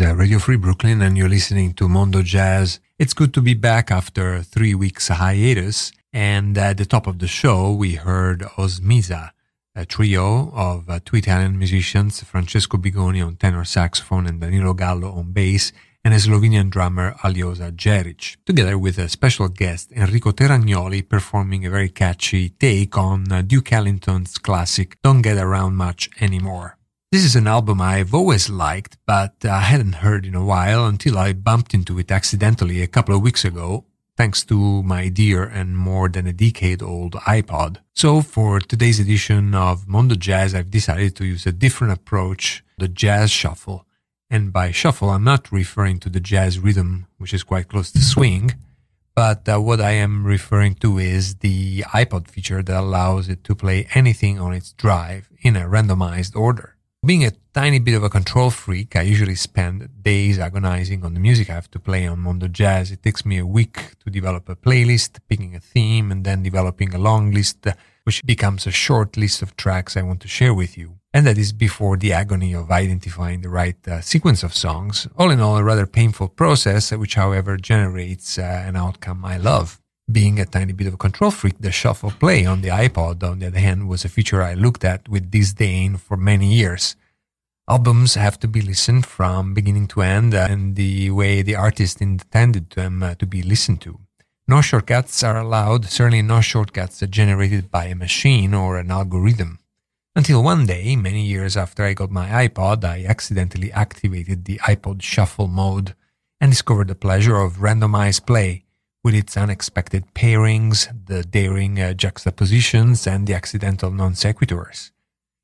Uh, Radio Free Brooklyn and you're listening to Mondo Jazz. It's good to be back after three weeks hiatus. And at the top of the show, we heard Osmisa, a trio of uh, two Italian musicians, Francesco Bigoni on tenor saxophone and Danilo Gallo on bass, and a Slovenian drummer, Aljosa Jeric, together with a special guest, Enrico Terragnoli, performing a very catchy take on uh, Duke Ellington's classic Don't Get Around Much Anymore. This is an album I've always liked, but I hadn't heard in a while until I bumped into it accidentally a couple of weeks ago, thanks to my dear and more than a decade old iPod. So for today's edition of Mondo Jazz, I've decided to use a different approach, the jazz shuffle. And by shuffle, I'm not referring to the jazz rhythm, which is quite close to swing, but uh, what I am referring to is the iPod feature that allows it to play anything on its drive in a randomized order. Being a tiny bit of a control freak, I usually spend days agonizing on the music I have to play on Mondo Jazz. It takes me a week to develop a playlist, picking a theme, and then developing a long list which becomes a short list of tracks I want to share with you. And that is before the agony of identifying the right uh, sequence of songs. All in all, a rather painful process, which, however, generates uh, an outcome I love. Being a tiny bit of a control freak, the shuffle play on the iPod, on the other hand, was a feature I looked at with disdain for many years. Albums have to be listened from beginning to end uh, and the way the artist intended them uh, to be listened to. No shortcuts are allowed, certainly no shortcuts are generated by a machine or an algorithm. Until one day, many years after I got my iPod, I accidentally activated the iPod shuffle mode and discovered the pleasure of randomized play with its unexpected pairings, the daring uh, juxtapositions, and the accidental non sequiturs.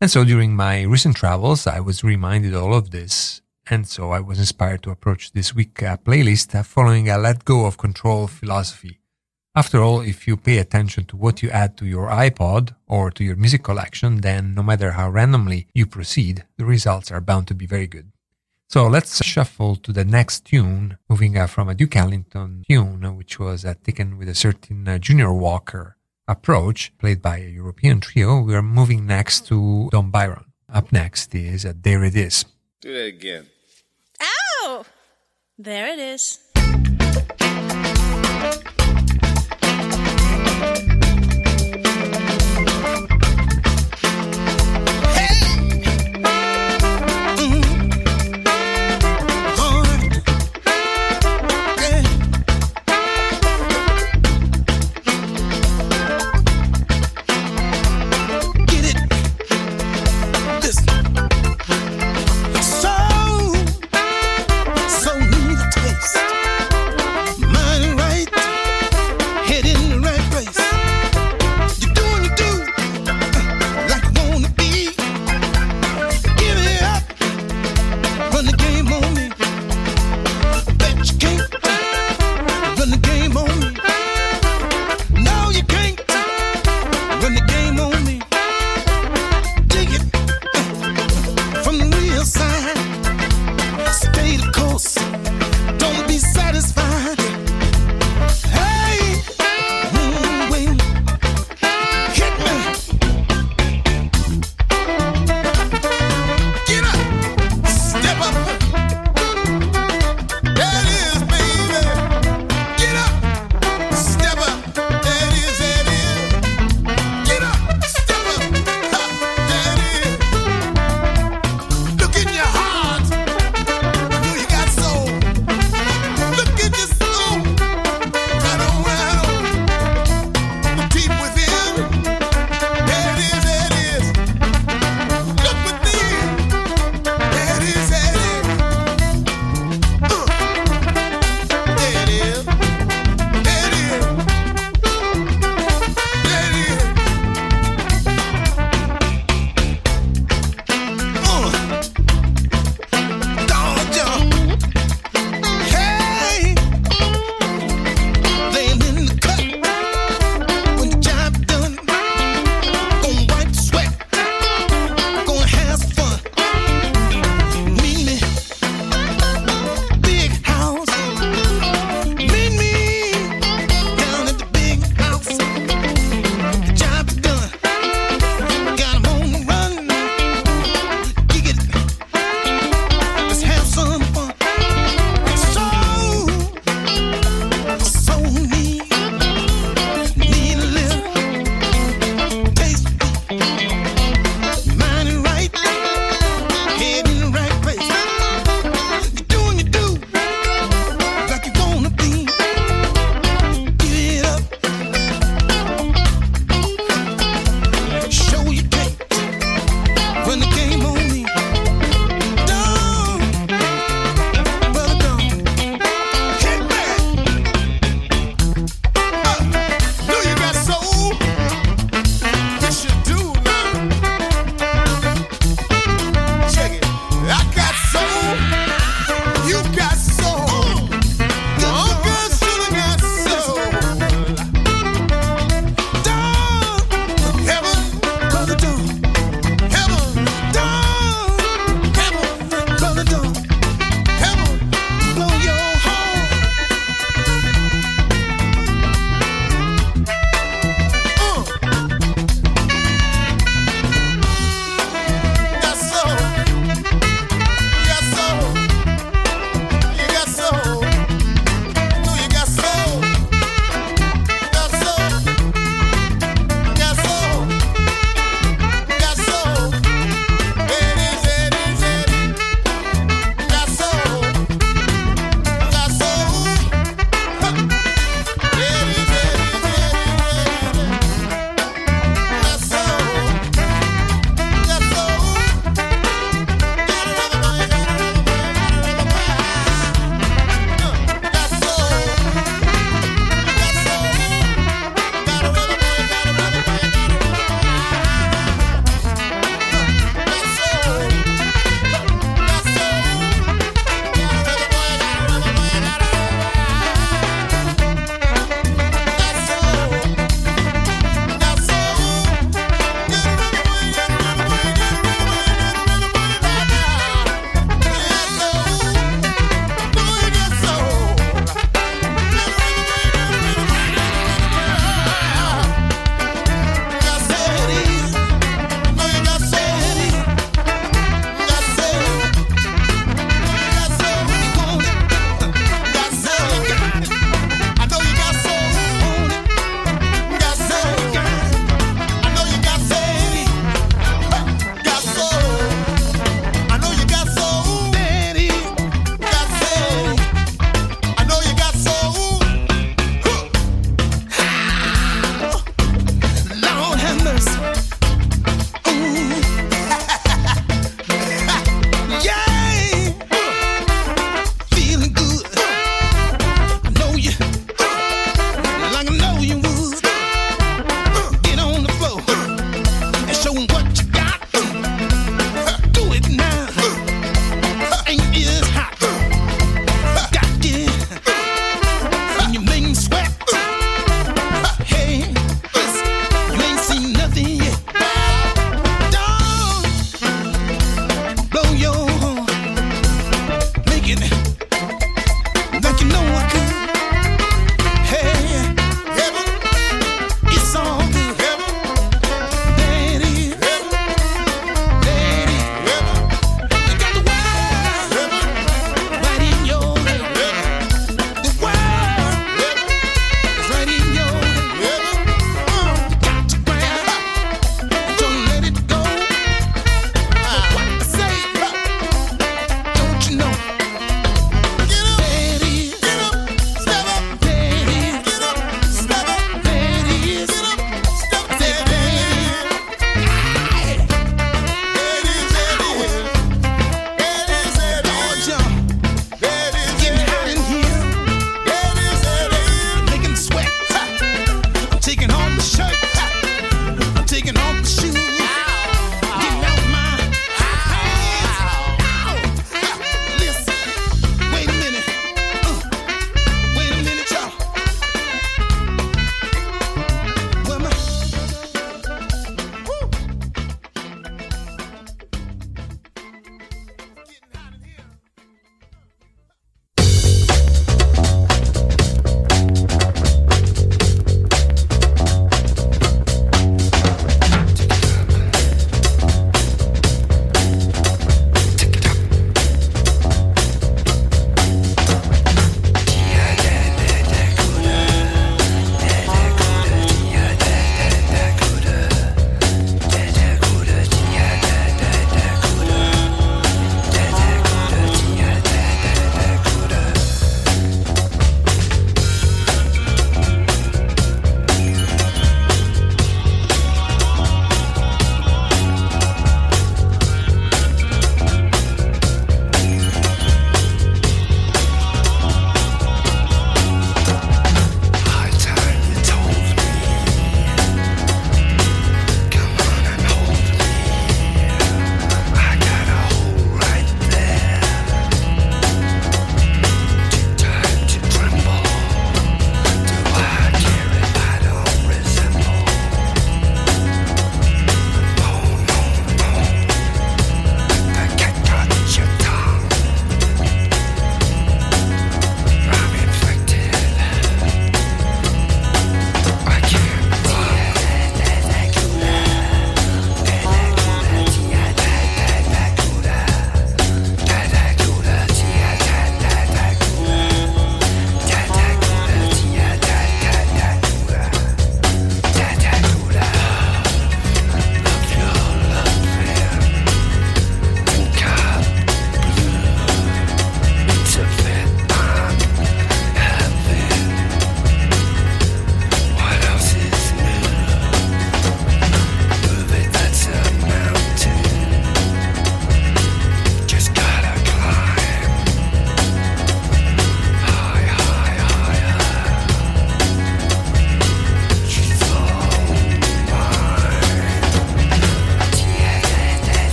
And so during my recent travels, I was reminded all of this and so I was inspired to approach this week uh, playlist uh, following a let go of control philosophy. After all, if you pay attention to what you add to your iPod or to your music collection, then no matter how randomly you proceed, the results are bound to be very good. So let's shuffle to the next tune, moving uh, from a Duke Ellington tune, which was uh, taken with a certain uh, Junior Walker approach, played by a European trio. We are moving next to Don Byron. Up next is uh, There It Is. Do that again. Oh, there it is.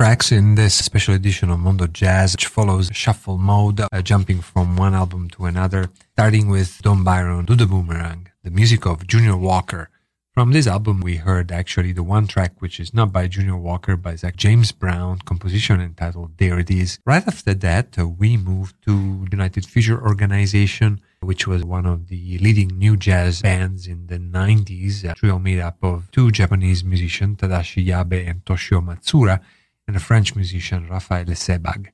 Tracks in this special edition of Mondo Jazz, which follows shuffle mode, uh, jumping from one album to another, starting with Don Byron, Do the Boomerang, the music of Junior Walker. From this album, we heard actually the one track which is not by Junior Walker, by Zach James Brown, composition entitled There It Is. Right after that, uh, we moved to United Future Organization, which was one of the leading new jazz bands in the 90s, a trio made up of two Japanese musicians, Tadashi Yabe and Toshio Matsuura, and a French musician, Raphaël Sebbag.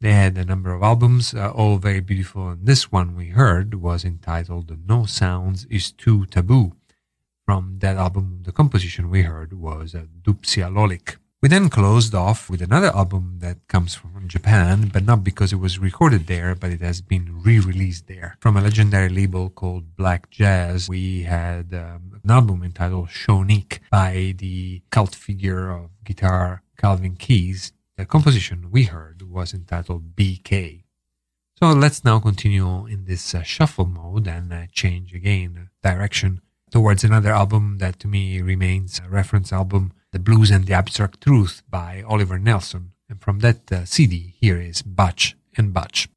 They had a number of albums, uh, all very beautiful, and this one we heard was entitled No Sounds is Too Taboo. From that album, the composition we heard was uh, Dupsia Lolik. We then closed off with another album that comes from Japan, but not because it was recorded there, but it has been re-released there. From a legendary label called Black Jazz, we had um, an album entitled Shawn-Neeq by the cult figure of guitar Calvin Keys. The composition we heard was entitled BK. So let's now continue in this uh, shuffle mode and uh, change again direction towards another album that to me remains a reference album, The Blues and the Abstract Truth by Oliver Nelson. And from that uh, CD, here is Butch and Butch.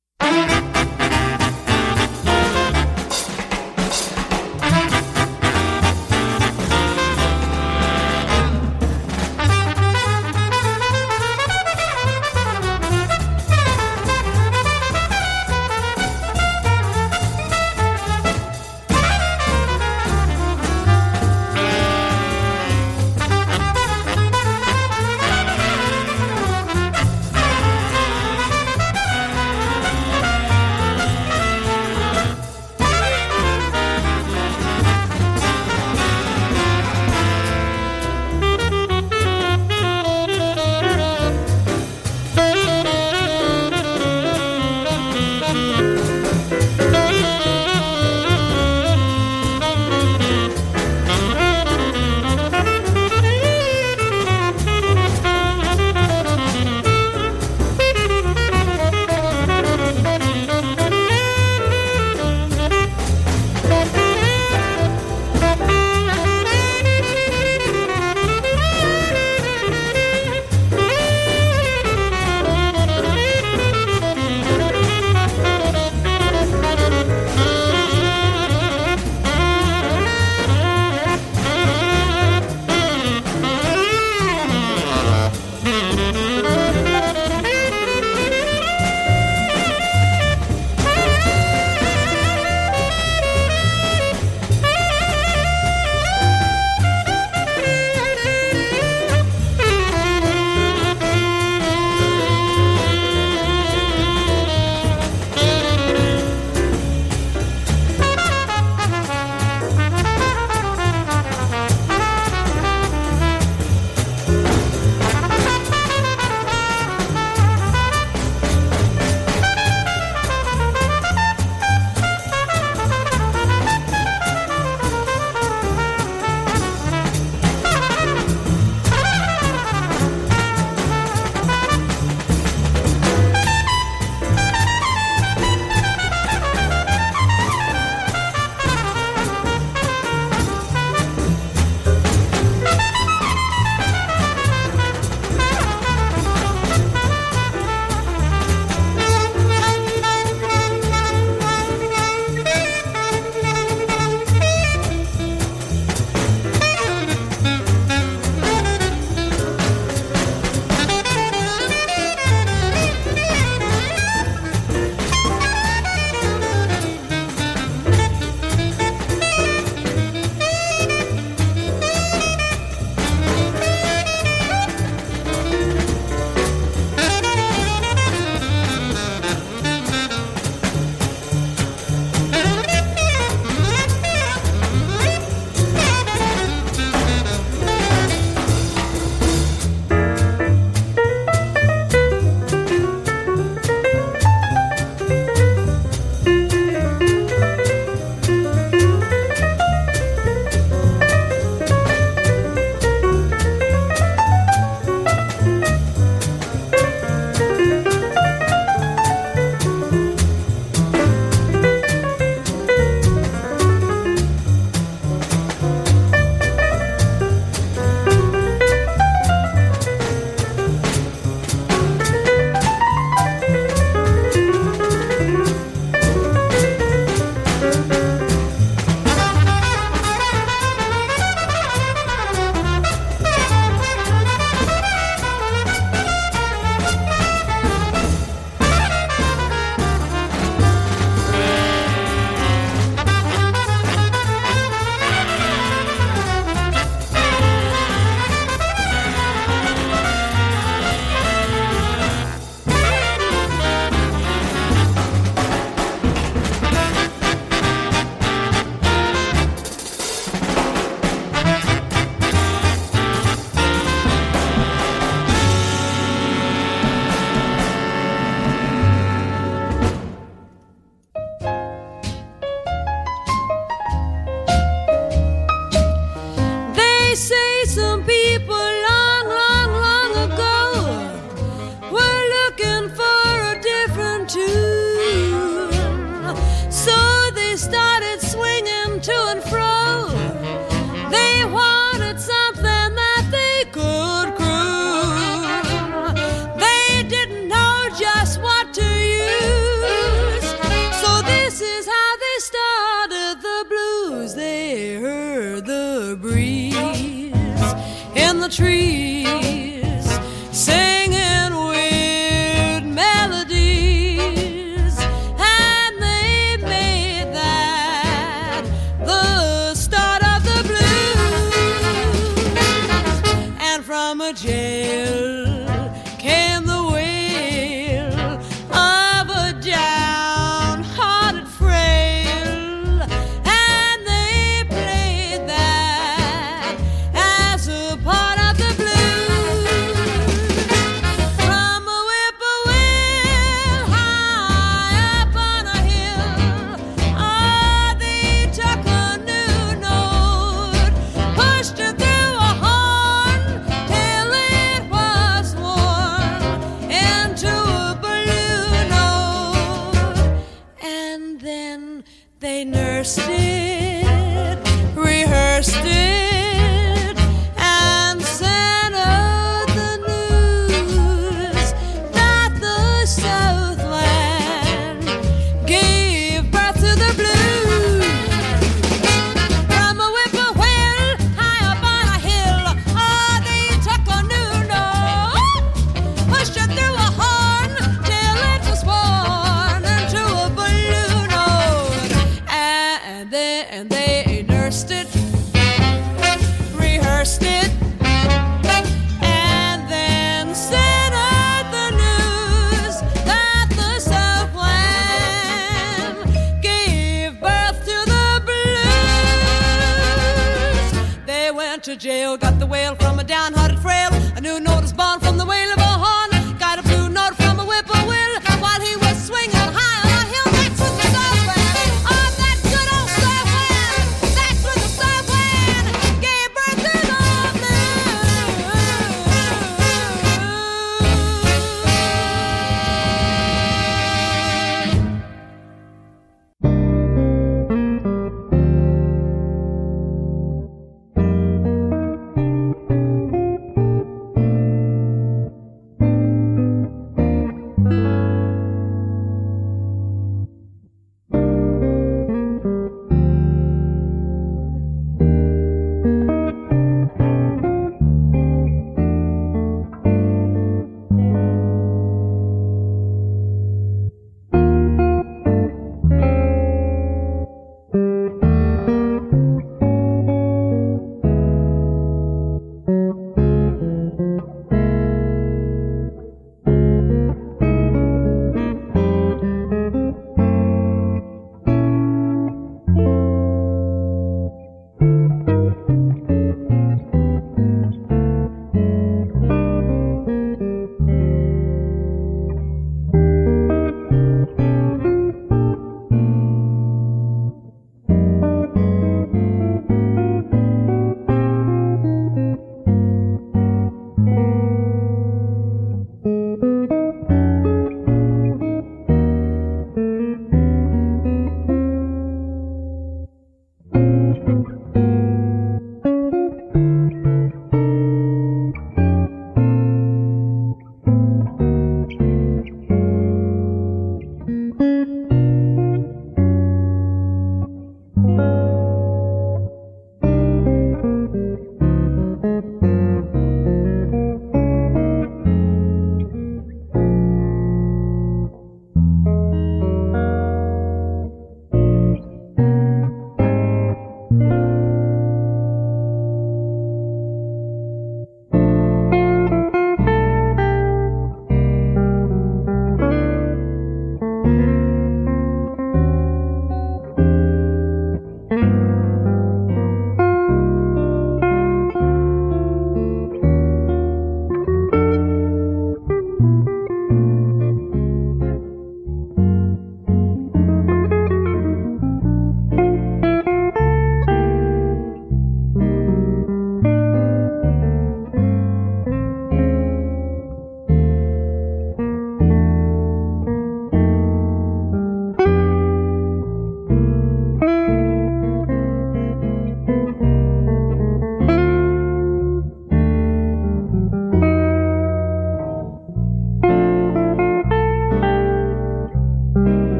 tree.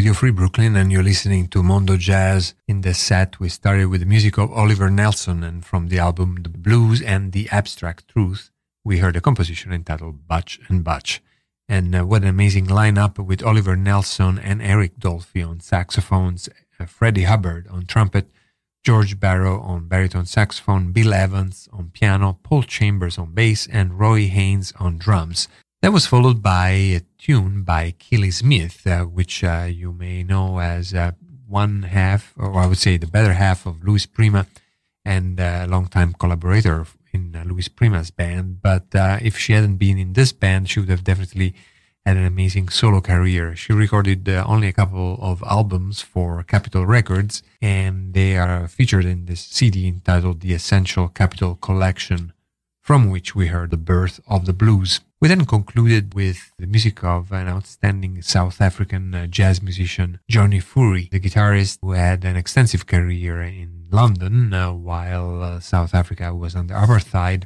Radio Free Brooklyn, and you're listening to Mondo Jazz. In the set, we started with the music of Oliver Nelson, and from the album The Blues and the Abstract Truth, we heard a composition entitled Butch and Butch. And uh, what an amazing lineup with Oliver Nelson and Eric Dolphy on saxophones, uh, Freddie Hubbard on trumpet, George Barrow on baritone saxophone, Bill Evans on piano, Paul Chambers on bass, and Roy Haynes on drums. That was followed by a tune by Keely Smith, uh, which uh, you may know as uh, one half, or I would say the better half of Louis Prima and a longtime collaborator in uh, Louis Prima's band. But uh, if she hadn't been in this band, she would have definitely had an amazing solo career. She recorded uh, only a couple of albums for Capitol Records, and they are featured in this CD entitled The Essential Capitol Collection, from which we heard the birth of the blues. We then concluded with the music of an outstanding South African uh, jazz musician, Johnny Fourie, the guitarist who had an extensive career in London uh, while uh, South Africa was under apartheid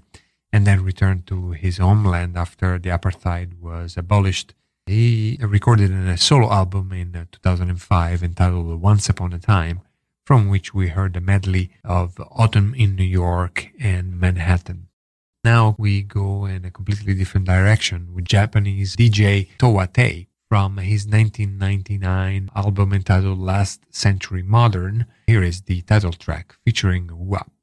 and then returned to his homeland after the apartheid was abolished. He recorded a solo album in uh, 2005 entitled Once Upon a Time, from which we heard a medley of Autumn in New York and Manhattan. Now we go in a completely different direction with Japanese DJ Towa Tei from his 1999 album entitled Last Century Modern. Here is the title track featuring WAP.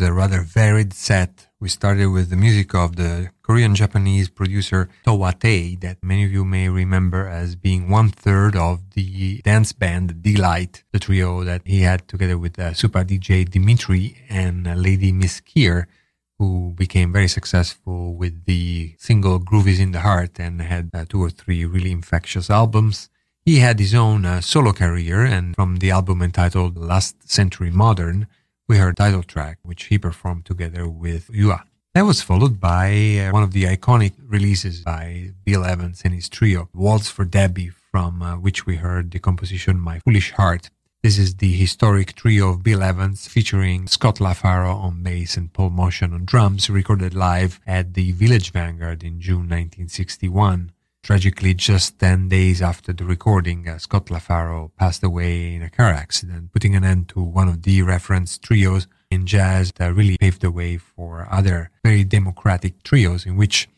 A rather varied set. We started with the music of the Korean Japanese producer Towa Tei, that many of you may remember as being one third of the dance band Deee-Lite, the trio that he had together with uh, super DJ Dimitri and uh, Lady Miss Kier, who became very successful with the single Groove is in the Heart and had uh, two or three really infectious albums. He had his own uh, solo career, and from the album entitled Last Century Modern, we heard title track, which he performed together with Yua. That was followed by uh, one of the iconic releases by Bill Evans and his trio, Waltz for Debby, from uh, which we heard the composition My Foolish Heart. This is the historic trio of Bill Evans featuring Scott LaFaro on bass and Paul Motian on drums, recorded live at the Village Vanguard in June 1961. Tragically, just 10 days after the recording, uh, Scott LaFaro passed away in a car accident, putting an end to one of the reference trios in jazz that really paved the way for other very democratic trios in which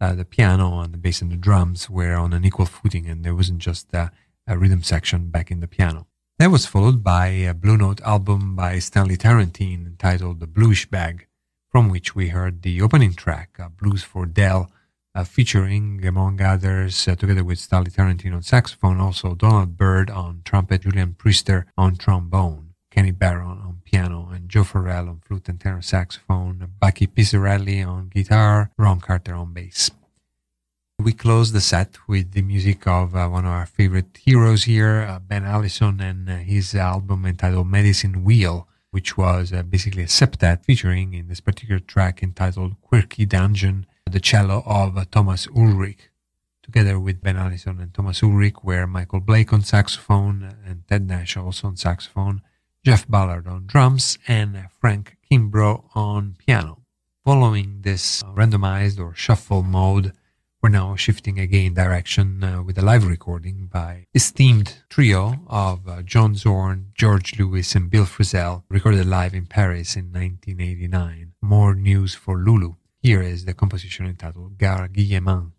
uh, the piano and the bass and the drums were on an equal footing and there wasn't just uh, a rhythm section back in the piano. That was followed by a Blue Note album by Stanley Turrentine entitled The Bluish Bag, from which we heard the opening track, uh, Blues for Dell, uh, featuring, among others, uh, together with Stanley Turrentine on saxophone, also Donald Byrd on trumpet, Julian Priester on trombone, Kenny Barron on piano, and Joe Farrell on flute and tenor saxophone, Bucky Pizzarelli on guitar, Ron Carter on bass. We close the set with the music of uh, one of our favorite heroes here, uh, Ben Allison, and uh, his album entitled Medicine Wheel, which was uh, basically a septet featuring in this particular track entitled Quirky Dungeon the cello of Thomas Ulrich. Together with Ben Allison and Thomas Ulrich were Michael Blake on saxophone and Ted Nash also on saxophone, Jeff Ballard on drums, and Frank Kimbrough on piano. Following this randomized or shuffle mode, we're now shifting again direction uh, with a live recording by esteemed trio of uh, John Zorn, George Lewis, and Bill Frisell, recorded live in Paris in 1989. More news for Lulu. Here is the composition entitled Gare Guillemins.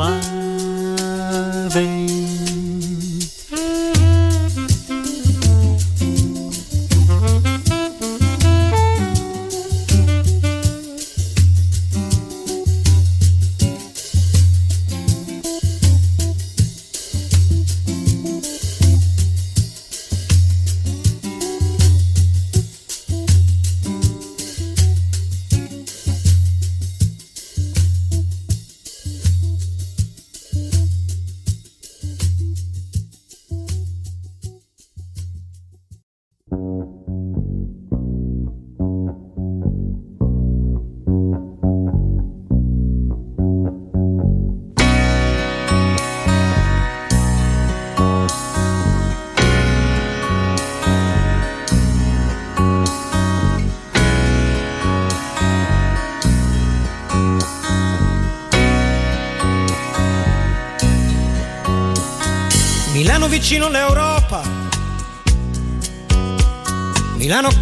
Vicino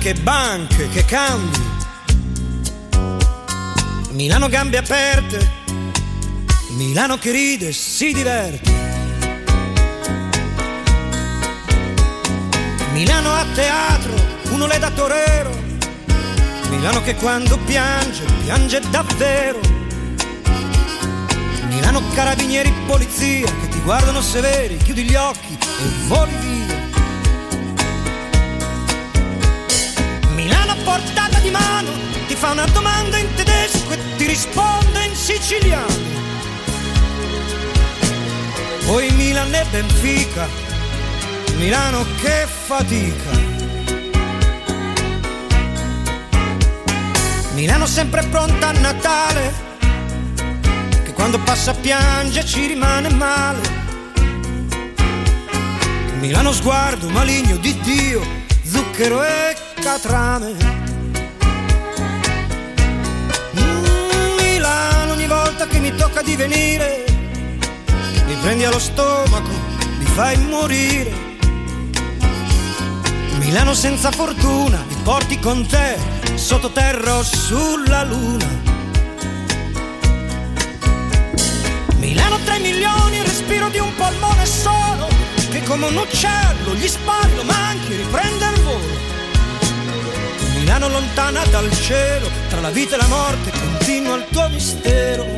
che banche, che cambi. Milano gambe aperte. Milano che ride, si diverte. Milano a teatro, uno le da torero. Milano che quando piange, piange davvero. Milano carabinieri, polizia che ti guardano severi, chiudi gli occhi e voli via. Portata di mano, ti fa una domanda in tedesco e ti risponde in siciliano. Poi Milan e Benfica, Milano che fatica. Milano sempre pronta a Natale, che quando passa piange ci rimane male. Milano sguardo maligno di Dio, zucchero e catrame. Volta che mi tocca di venire, mi prendi allo stomaco, mi fai morire. Milano senza fortuna, mi porti con te, sottoterra o sulla luna. Milano 3 milioni, respiro di un polmone solo, che come un uccello gli spari, lo manchi, riprende il volo. Milano lontana dal cielo, tra la vita e la morte, continua il tuo mistero.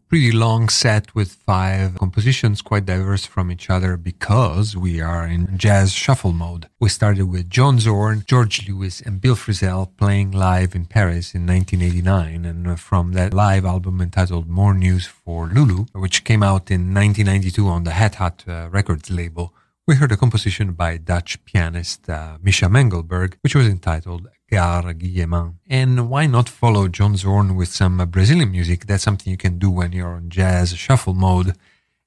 pretty long set with five compositions, quite diverse from each other because we are in jazz shuffle mode. We started with John Zorn, George Lewis, and Bill Frisell playing live in Paris in 1989, and from that live album entitled More News for Lulu, which came out in 1992 on the Hat Hut uh, Records label, we heard a composition by Dutch pianist uh, Misha Mengelberg, which was entitled Gare Guillemins. And why not follow John Zorn with some uh, Brazilian music? That's something you can do when you're on jazz shuffle mode.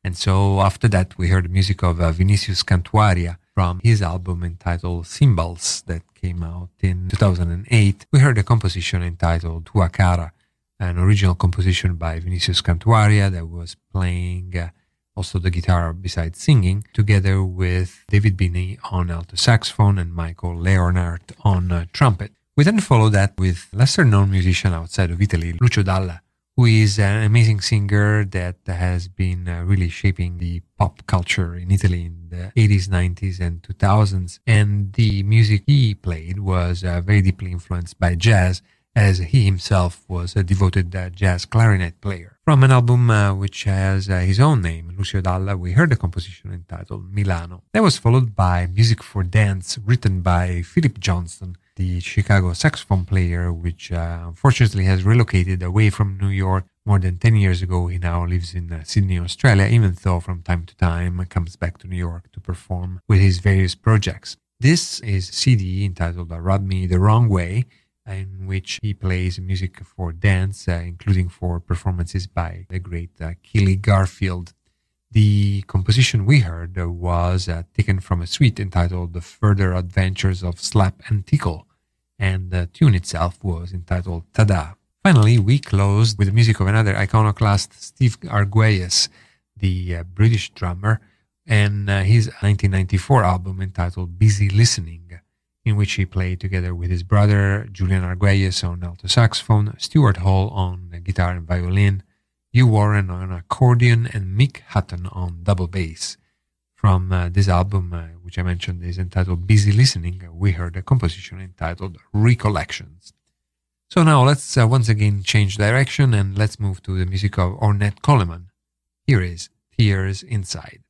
And so after that, we heard music of uh, Vinicius Cantuaria from his album entitled Cymbals that came out in 2008. We heard a composition entitled Tua Cara, an original composition by Vinicius Cantuaria that was playing uh, also the guitar besides singing, together with David Binney on alto saxophone and Michael Leonhart on uh, trumpet. We then follow that with lesser known musician outside of Italy, Lucio Dalla, who is an amazing singer that has been uh, really shaping the pop culture in Italy in the 80s, 90s, and 2000s. And the music he played was uh, very deeply influenced by jazz as he himself was a devoted uh, jazz clarinet player. From an album uh, which has uh, his own name, Lucio Dalla, we heard a composition entitled Milano. That was followed by Music for Dance, written by Philip Johnston, the Chicago saxophone player, which uh, unfortunately has relocated away from New York more than 10 years ago. He now lives in uh, Sydney, Australia, even though from time to time comes back to New York to perform with his various projects. This is CD entitled Rub Me the Wrong Way in which he plays music for dance, uh, including for performances by the great uh, Keely Garfield. The composition we heard was uh, taken from a suite entitled The Further Adventures of Slap and Tickle, and the tune itself was entitled Tada. Finally, we closed with the music of another iconoclast, Steve Arguelles, the uh, British drummer, and uh, his 1994 album entitled Busy Listening in which he played together with his brother Julian Arguelles on alto saxophone, Stuart Hall on guitar and violin, Hugh Warren on accordion, and Mick Hutton on double bass. From uh, this album, uh, which I mentioned is entitled Busy Listening, we heard a composition entitled Recollections. So now let's uh, once again change direction and let's move to the music of Ornette Coleman. Here is Tears Inside.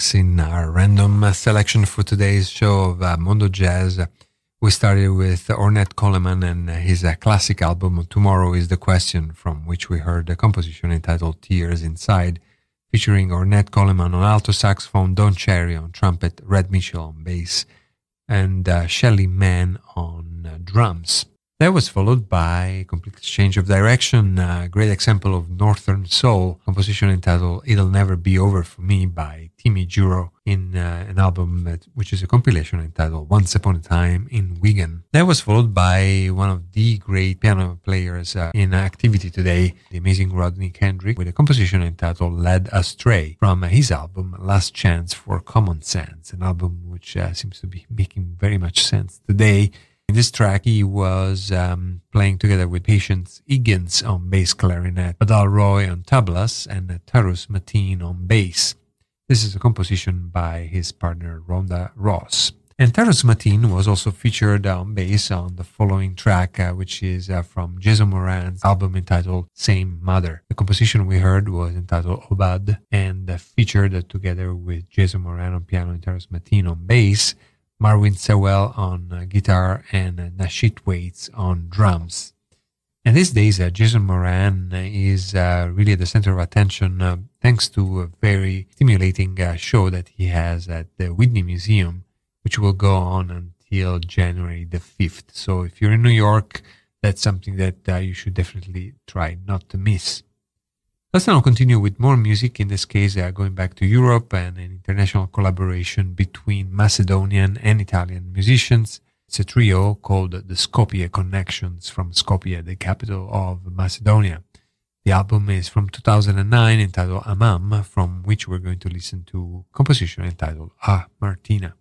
In our random selection for today's show of uh, Mondo Jazz. We started with Ornette Coleman and his uh, classic album Tomorrow is the Question, from which we heard a composition entitled Tears Inside, featuring Ornette Coleman on alto saxophone, Don Cherry on trumpet, Red Mitchell on bass, and uh, Shelly Manne on uh, drums. That was followed by a complete change of direction, a great example of Northern Soul, composition entitled It'll Never Be Over For Me by Timi Yuro in uh, an album that, which is a compilation entitled Once Upon a Time in Wigan. That was followed by one of the great piano players uh, in activity today, the amazing Rodney Kendrick, with a composition entitled Led Astray from his album Last Chance for Common Sense, an album which uh, seems to be making very much sense today in this track, he was um, playing together with Patience Higgins on bass clarinet, Badal Roy on tablas, and Tarus Mateen on bass. This is a composition by his partner Rhonda Ross. And Tarus Mateen was also featured on bass on the following track, uh, which is uh, from Jason Moran's album entitled Same Mother. The composition we heard was entitled Aubade and uh, featured together with Jason Moran on piano and Tarus Mateen on bass. Marvin Sewell on uh, guitar and uh, Nasheet Waits on drums. And these days, uh, Jason Moran is really at the center of attention thanks to a very stimulating show that he has at the Whitney Museum, which will go on until January the 5th. So if you're in New York, that's something that you should definitely try not to miss. Let's now continue with more music, in this case uh, going back to Europe and an international collaboration between Macedonian and Italian musicians. It's a trio called the Skopje Connections from Skopje, the capital of Macedonia. The album is from 2009 entitled Amam, from which we're going to listen to composition entitled Ah Martina.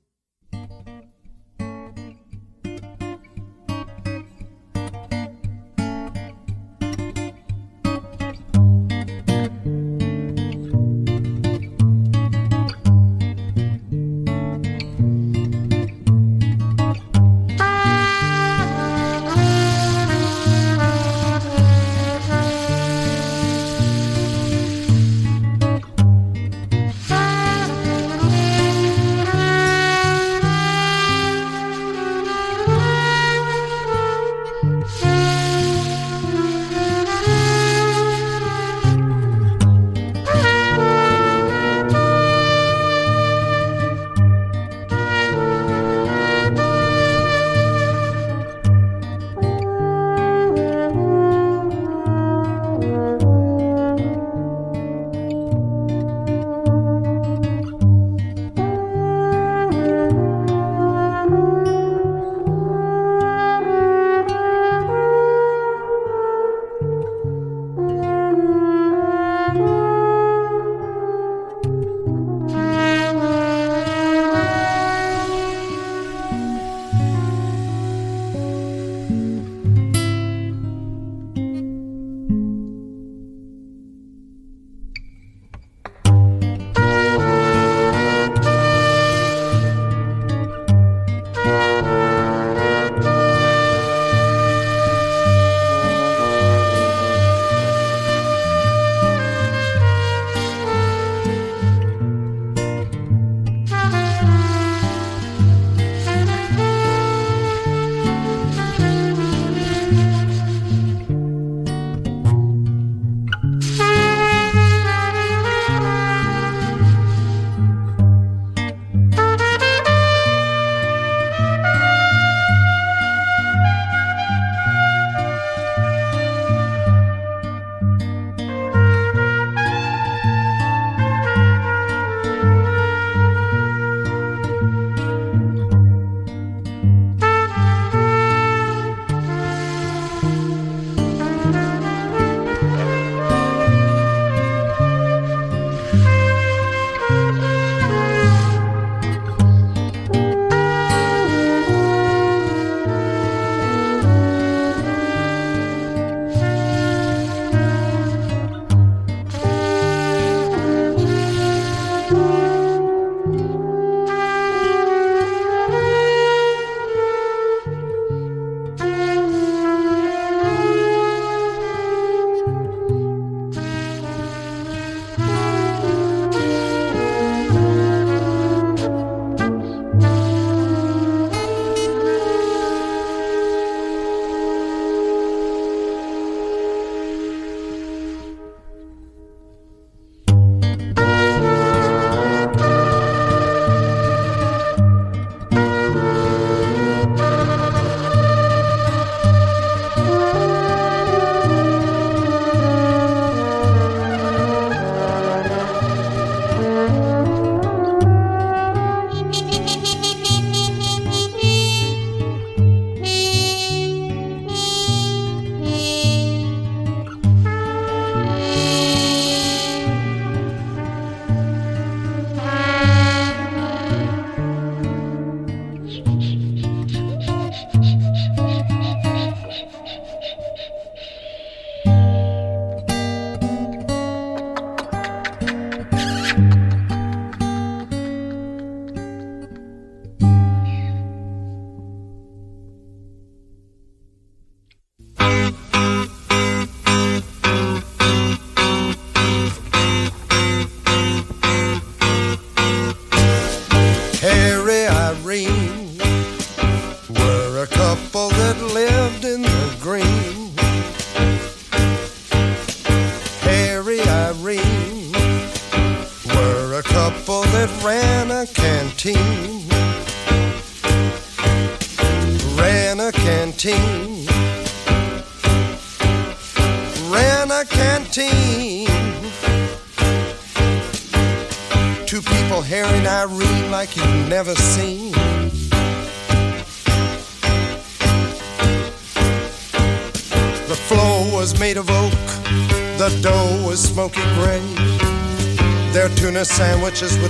Sandwiches would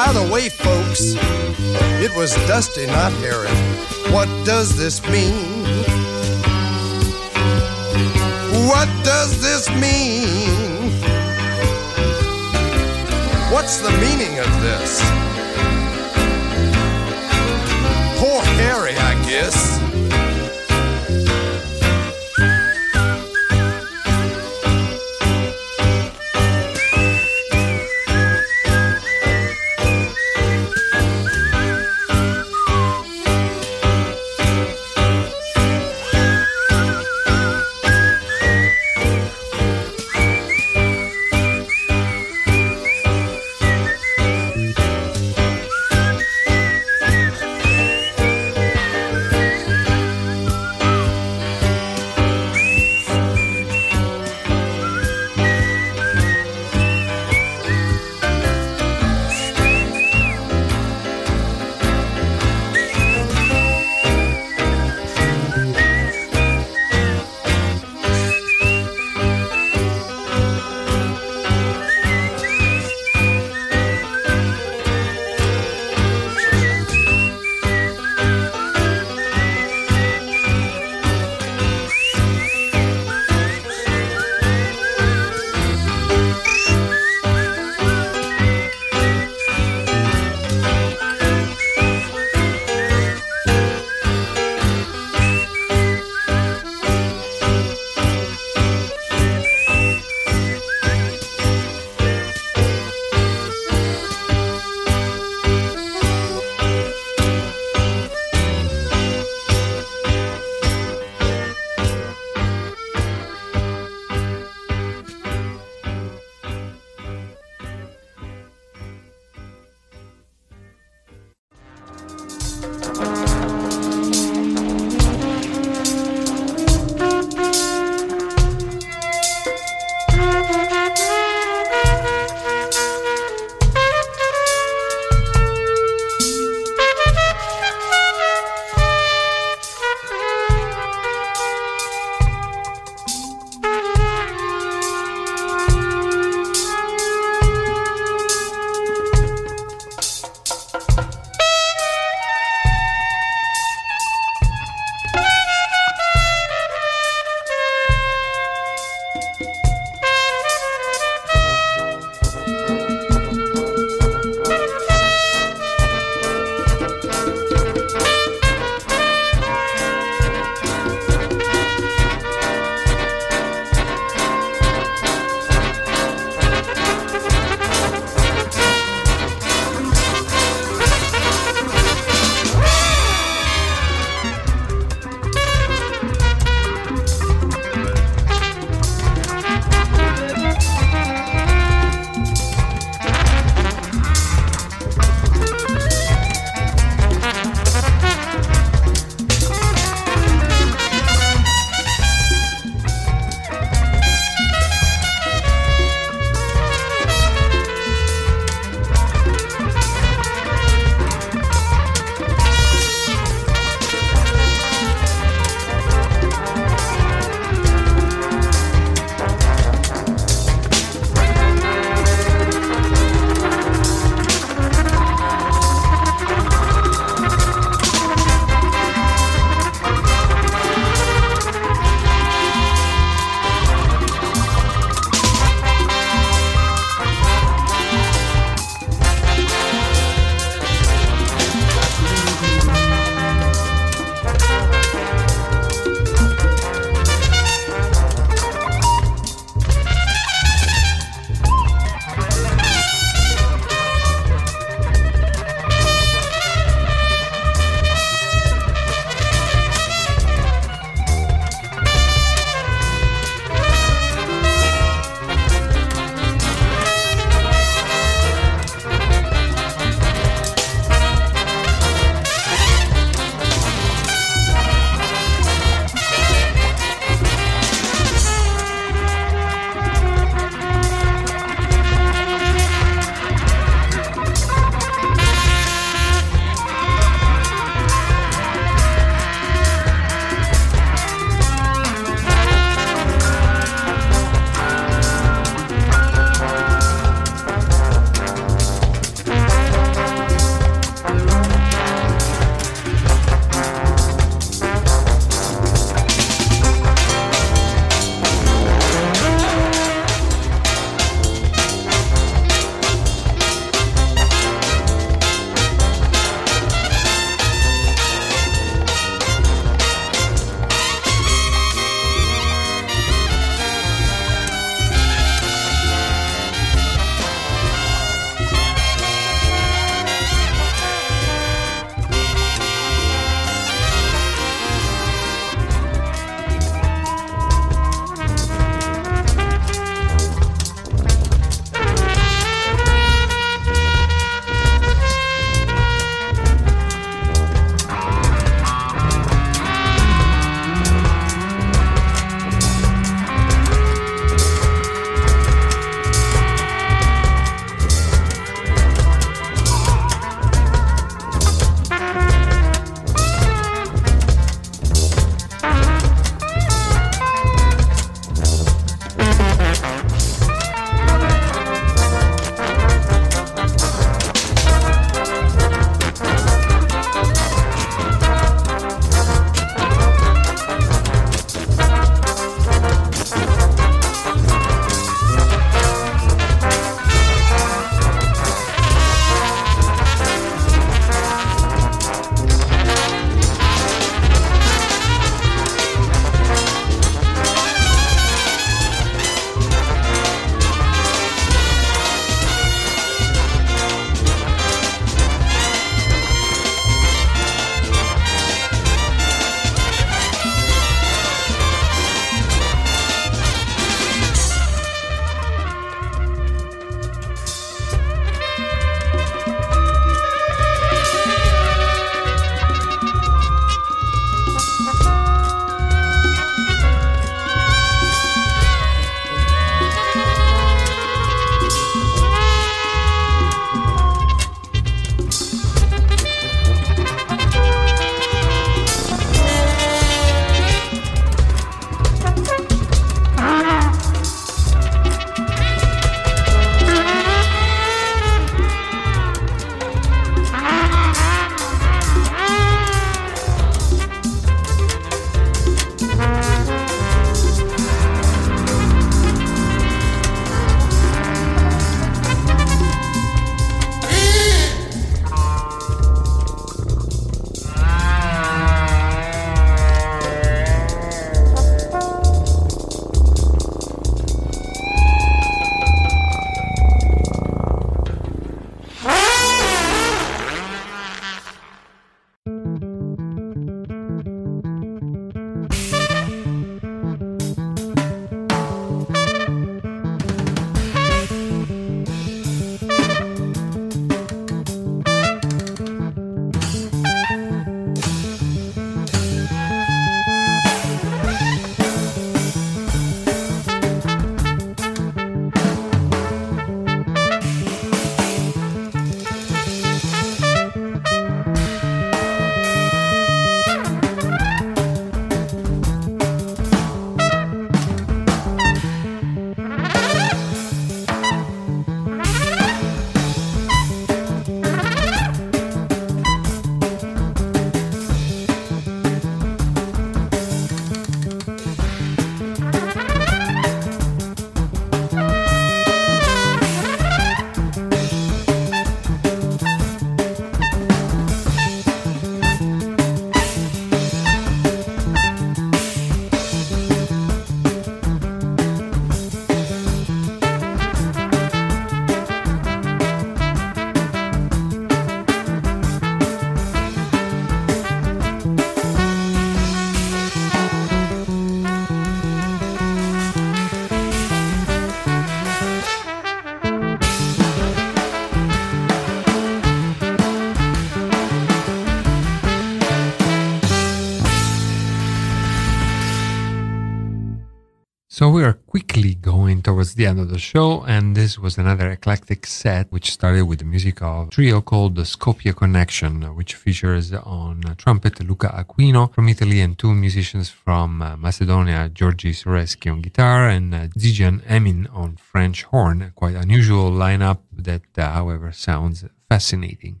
towards the end of the show, and this was another eclectic set which started with the music of a trio called the Skopje Connection, which features on trumpet Luca Aquino from Italy and two musicians from uh, Macedonia, Georgi Soreski on guitar and uh, Zijan Emin on French horn. Quite unusual lineup that, uh, however, sounds fascinating.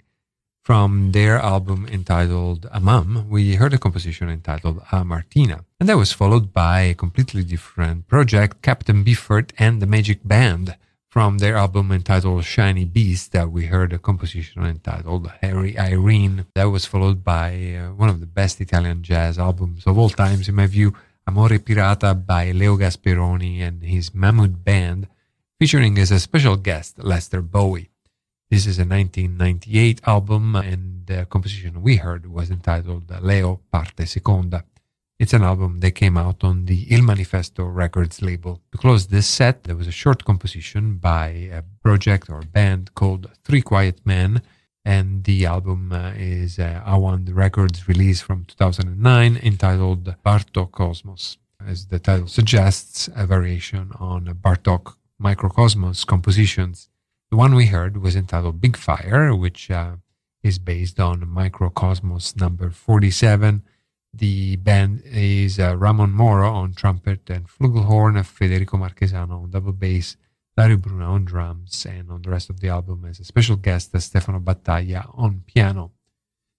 From their album entitled Amam, we heard a composition entitled A Martina. And that was followed by a completely different project, Captain Beefheart and the Magic Band. From their album entitled Shiny Beast, that we heard a composition entitled Harry Irene. That was followed by uh, one of the best Italian jazz albums of all times, in my view, Amore Pirata by Leo Gasperoni and his Mammut Band, featuring as a special guest Lester Bowie. This is a 1998 album, and the composition we heard was entitled Leo Parte Seconda. It's an album that came out on the Il Manifesto Records label. To close this set, there was a short composition by a project or band called Three Quiet Men, and the album uh, is uh, Auand Records release from 2009 entitled Bartok Cosmos. As the title suggests, a variation on Bartok Microcosmos compositions the one we heard was entitled Big Fire, which uh, is based on Microcosmos number 47. The band is uh, Ramon Moro on trumpet and flugelhorn, Federico Marchesano on double bass, Dario Bruna on drums, and on the rest of the album as a special guest, Stefano Battaglia on piano.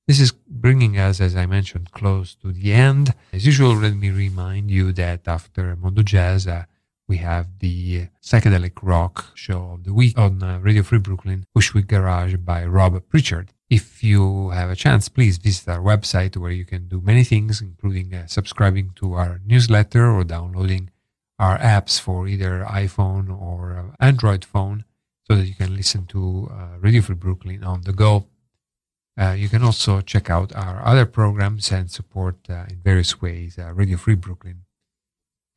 This is bringing us, as I mentioned, close to the end. As usual, let me remind you that after Mondo Jazz, uh, we have the psychedelic rock show of the week on uh, Radio Free Brooklyn, Bushwick Garage by Rob Pritchard. If you have a chance, please visit our website where you can do many things, including uh, subscribing to our newsletter or downloading our apps for either iPhone or uh, Android phone so that you can listen to uh, Radio Free Brooklyn on the go. Uh, you can also check out our other programs and support uh, in various ways Radio Free Brooklyn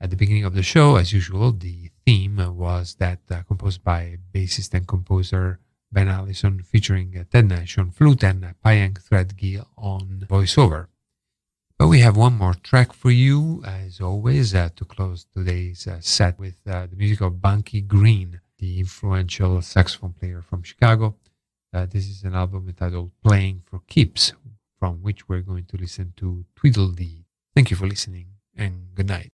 at the beginning of the show, as usual, the theme was that uh, composed by bassist and composer Ben Allison, featuring Ted Nash on flute and Pyeng Threadgill on voiceover. But we have one more track for you, as always, uh, to close today's uh, set with uh, the music of Bunky Green, the influential saxophone player from Chicago. Uh, this is an album entitled Playing for Keeps, from which we're going to listen to Tweedledee. Thank you for listening, and good night.